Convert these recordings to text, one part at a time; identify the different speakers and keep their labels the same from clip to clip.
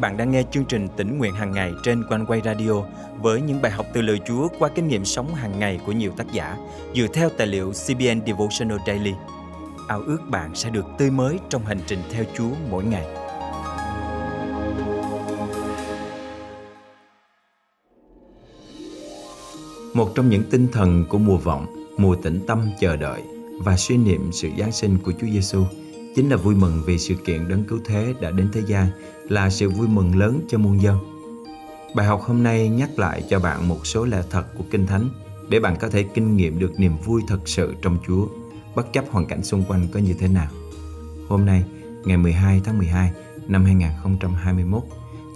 Speaker 1: bạn đang nghe chương trình tỉnh nguyện hàng ngày trên quanh quay radio với những bài học từ lời Chúa qua kinh nghiệm sống hàng ngày của nhiều tác giả dựa theo tài liệu CBN Devotional Daily. Ao ước bạn sẽ được tươi mới trong hành trình theo Chúa mỗi ngày. Một trong những tinh thần của mùa vọng, mùa tĩnh tâm chờ đợi và suy niệm sự Giáng sinh của Chúa Giêsu chính là vui mừng vì sự kiện đấng cứu thế đã đến thế gian là sự vui mừng lớn cho muôn dân. Bài học hôm nay nhắc lại cho bạn một số lẽ thật của Kinh Thánh để bạn có thể kinh nghiệm được niềm vui thật sự trong Chúa, bất chấp hoàn cảnh xung quanh có như thế nào. Hôm nay, ngày 12 tháng 12 năm 2021,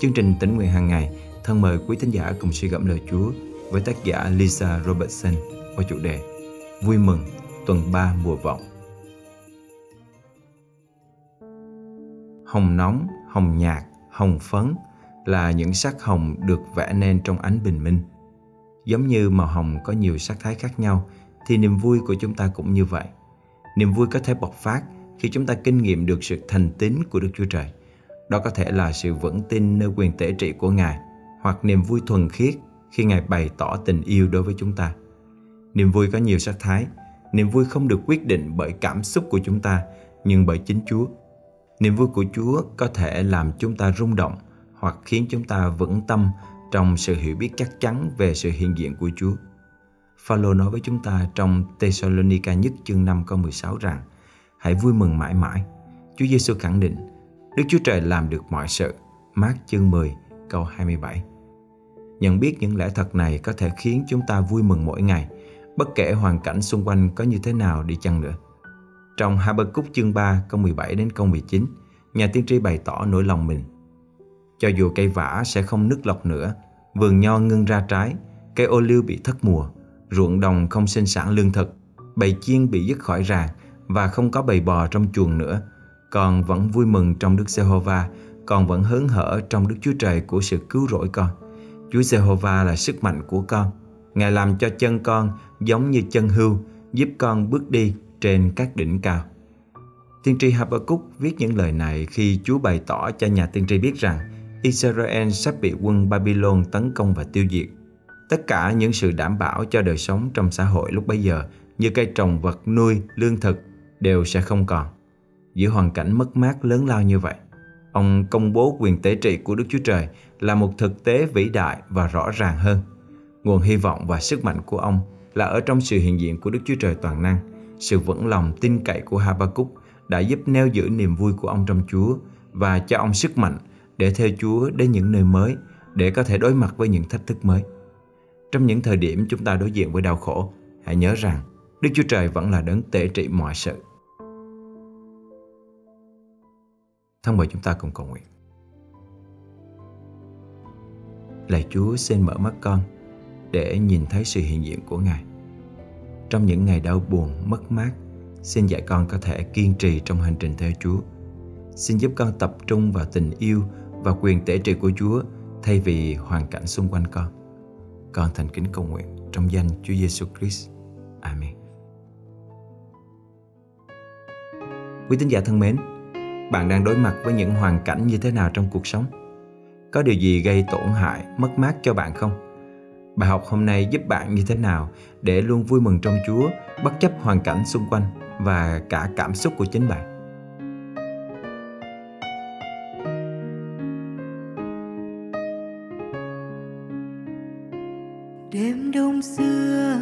Speaker 1: chương trình tỉnh nguyện hàng ngày thân mời quý thính giả cùng suy gẫm lời Chúa với tác giả Lisa Robertson qua chủ đề Vui mừng tuần 3 mùa vọng. Hồng nóng, hồng nhạt, hồng phấn là những sắc hồng được vẽ nên trong ánh bình minh. Giống như màu hồng có nhiều sắc thái khác nhau thì niềm vui của chúng ta cũng như vậy. Niềm vui có thể bộc phát khi chúng ta kinh nghiệm được sự thành tín của Đức Chúa Trời. Đó có thể là sự vững tin nơi quyền tể trị của Ngài hoặc niềm vui thuần khiết khi Ngài bày tỏ tình yêu đối với chúng ta. Niềm vui có nhiều sắc thái. Niềm vui không được quyết định bởi cảm xúc của chúng ta, nhưng bởi chính Chúa. Niềm vui của Chúa có thể làm chúng ta rung động hoặc khiến chúng ta vững tâm trong sự hiểu biết chắc chắn về sự hiện diện của Chúa. Phaolô nói với chúng ta trong Thessalonica nhất chương 5 câu 16 rằng Hãy vui mừng mãi mãi. Chúa Giêsu khẳng định Đức Chúa Trời làm được mọi sự. Mát chương 10 câu 27 Nhận biết những lẽ thật này có thể khiến chúng ta vui mừng mỗi ngày, bất kể hoàn cảnh xung quanh có như thế nào đi chăng nữa. Trong Habakkuk chương 3 câu 17 đến câu 19, nhà tiên tri bày tỏ nỗi lòng mình. Cho dù cây vả sẽ không nứt lọc nữa, vườn nho ngưng ra trái, cây ô liu bị thất mùa, ruộng đồng không sinh sản lương thực, bầy chiên bị dứt khỏi ràng và không có bầy bò trong chuồng nữa, còn vẫn vui mừng trong Đức Giê-hô-va, còn vẫn hớn hở trong Đức Chúa Trời của sự cứu rỗi con. Chúa Giê-hô-va là sức mạnh của con. Ngài làm cho chân con giống như chân hươu, giúp con bước đi trên các đỉnh cao. Tiên tri Habakkuk viết những lời này khi Chúa bày tỏ cho nhà tiên tri biết rằng Israel sắp bị quân Babylon tấn công và tiêu diệt. Tất cả những sự đảm bảo cho đời sống trong xã hội lúc bấy giờ như cây trồng vật nuôi, lương thực đều sẽ không còn. Giữa hoàn cảnh mất mát lớn lao như vậy, ông công bố quyền tế trị của Đức Chúa Trời là một thực tế vĩ đại và rõ ràng hơn. Nguồn hy vọng và sức mạnh của ông là ở trong sự hiện diện của Đức Chúa Trời toàn năng – sự vững lòng tin cậy của Habakkuk đã giúp neo giữ niềm vui của ông trong Chúa và cho ông sức mạnh để theo Chúa đến những nơi mới để có thể đối mặt với những thách thức mới. Trong những thời điểm chúng ta đối diện với đau khổ, hãy nhớ rằng Đức Chúa Trời vẫn là đấng tể trị mọi sự. Thân mời chúng ta cùng cầu nguyện. Lạy Chúa xin mở mắt con để nhìn thấy sự hiện diện của Ngài trong những ngày đau buồn, mất mát, xin dạy con có thể kiên trì trong hành trình theo Chúa. Xin giúp con tập trung vào tình yêu và quyền tể trị của Chúa thay vì hoàn cảnh xung quanh con. Con thành kính cầu nguyện trong danh Chúa Giêsu Christ. Amen. Quý tín giả thân mến, bạn đang đối mặt với những hoàn cảnh như thế nào trong cuộc sống? Có điều gì gây tổn hại, mất mát cho bạn không? Bài học hôm nay giúp bạn như thế nào để luôn vui mừng trong Chúa, bất chấp hoàn cảnh xung quanh và cả cảm xúc của chính bạn.
Speaker 2: Đêm đông xưa,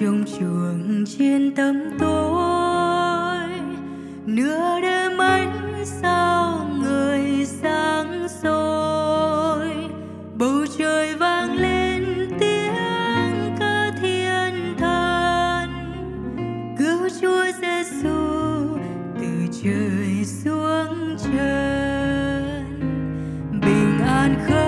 Speaker 2: trong chuồng trên tấm tối, nửa đêm ánh sao người sáng soi xuống trần bình an khơi